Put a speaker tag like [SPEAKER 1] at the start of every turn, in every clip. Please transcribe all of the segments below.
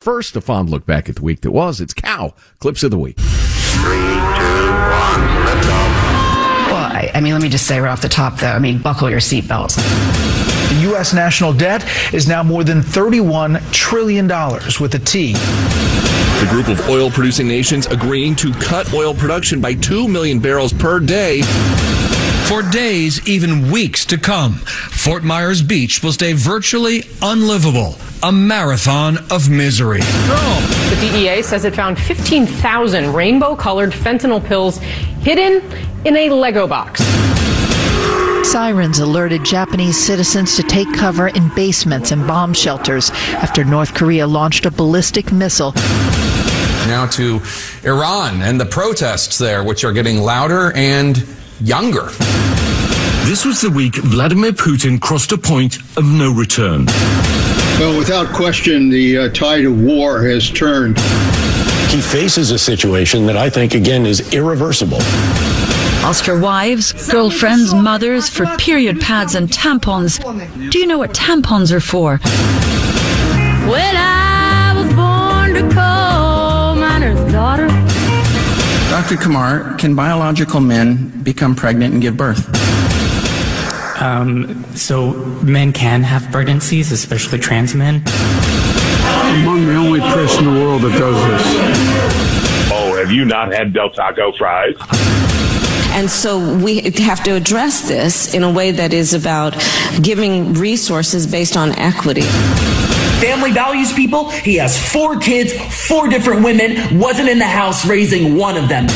[SPEAKER 1] First, a fond look back at the week that was. It's Cow Clips of the Week.
[SPEAKER 2] Three, two, one, lift off.
[SPEAKER 3] Well, I, I mean, let me just say right off the top, though, I mean, buckle your seatbelts.
[SPEAKER 4] The U.S. national debt is now more than $31 trillion with a T.
[SPEAKER 5] The group of oil producing nations agreeing to cut oil production by 2 million barrels per day.
[SPEAKER 6] For days, even weeks to come, Fort Myers Beach will stay virtually unlivable. A marathon of misery.
[SPEAKER 7] The DEA says it found 15,000 rainbow colored fentanyl pills hidden in a Lego box.
[SPEAKER 8] Sirens alerted Japanese citizens to take cover in basements and bomb shelters after North Korea launched a ballistic missile.
[SPEAKER 9] Now to Iran and the protests there, which are getting louder and younger.
[SPEAKER 10] This was the week Vladimir Putin crossed a point of no return.
[SPEAKER 11] Well, without question, the uh, tide of war has turned.
[SPEAKER 12] He faces a situation that I think, again, is irreversible.
[SPEAKER 13] Ask your wives, girlfriends, mothers for period pads and tampons. Do you know what tampons are for?
[SPEAKER 14] When I was born to coal
[SPEAKER 15] Dr. Kumar, can biological men become pregnant and give birth?
[SPEAKER 16] Um, so men can have pregnancies, especially trans men.
[SPEAKER 17] Among the only person in the world that does this.
[SPEAKER 18] Oh, have you not had Del Taco fries?
[SPEAKER 19] And so we have to address this in a way that is about giving resources based on equity.
[SPEAKER 20] Family values people. He has four kids, four different women, wasn't in the house raising one of them.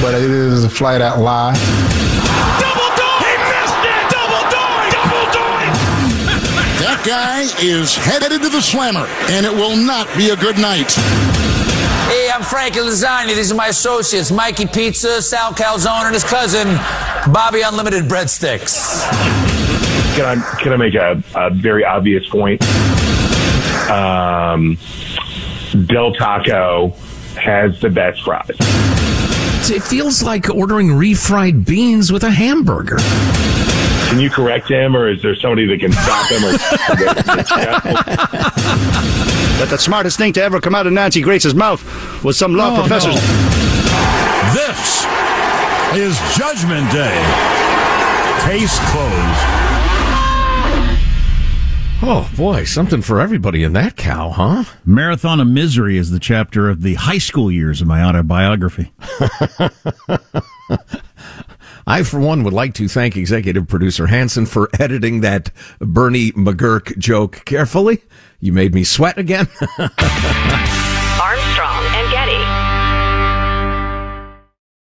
[SPEAKER 21] But it is a flat out lie. Double doink! He missed it! Double doink! Double doink!
[SPEAKER 22] that guy is headed to the slammer, and it will not be a good night.
[SPEAKER 23] Hey, I'm Frankie Lasagna. These are my associates, Mikey Pizza, Sal Calzone, and his cousin, Bobby Unlimited Breadsticks.
[SPEAKER 18] Can I can I make a, a very obvious point? Um, Del Taco has the best fries.
[SPEAKER 1] It feels like ordering refried beans with a hamburger.
[SPEAKER 18] Can you correct him, or is there somebody that can stop him? Or
[SPEAKER 24] But the smartest thing to ever come out of Nancy Grace's mouth was some law
[SPEAKER 10] Oh,
[SPEAKER 24] professor's.
[SPEAKER 10] no. This is Judgment Day. Case closed.
[SPEAKER 1] Oh boy, something for everybody in that cow, huh?
[SPEAKER 25] Marathon of Misery is the chapter of the high school years of my autobiography.
[SPEAKER 1] I, for one, would like to thank executive producer Hanson for editing that Bernie McGurk joke carefully. You made me sweat again.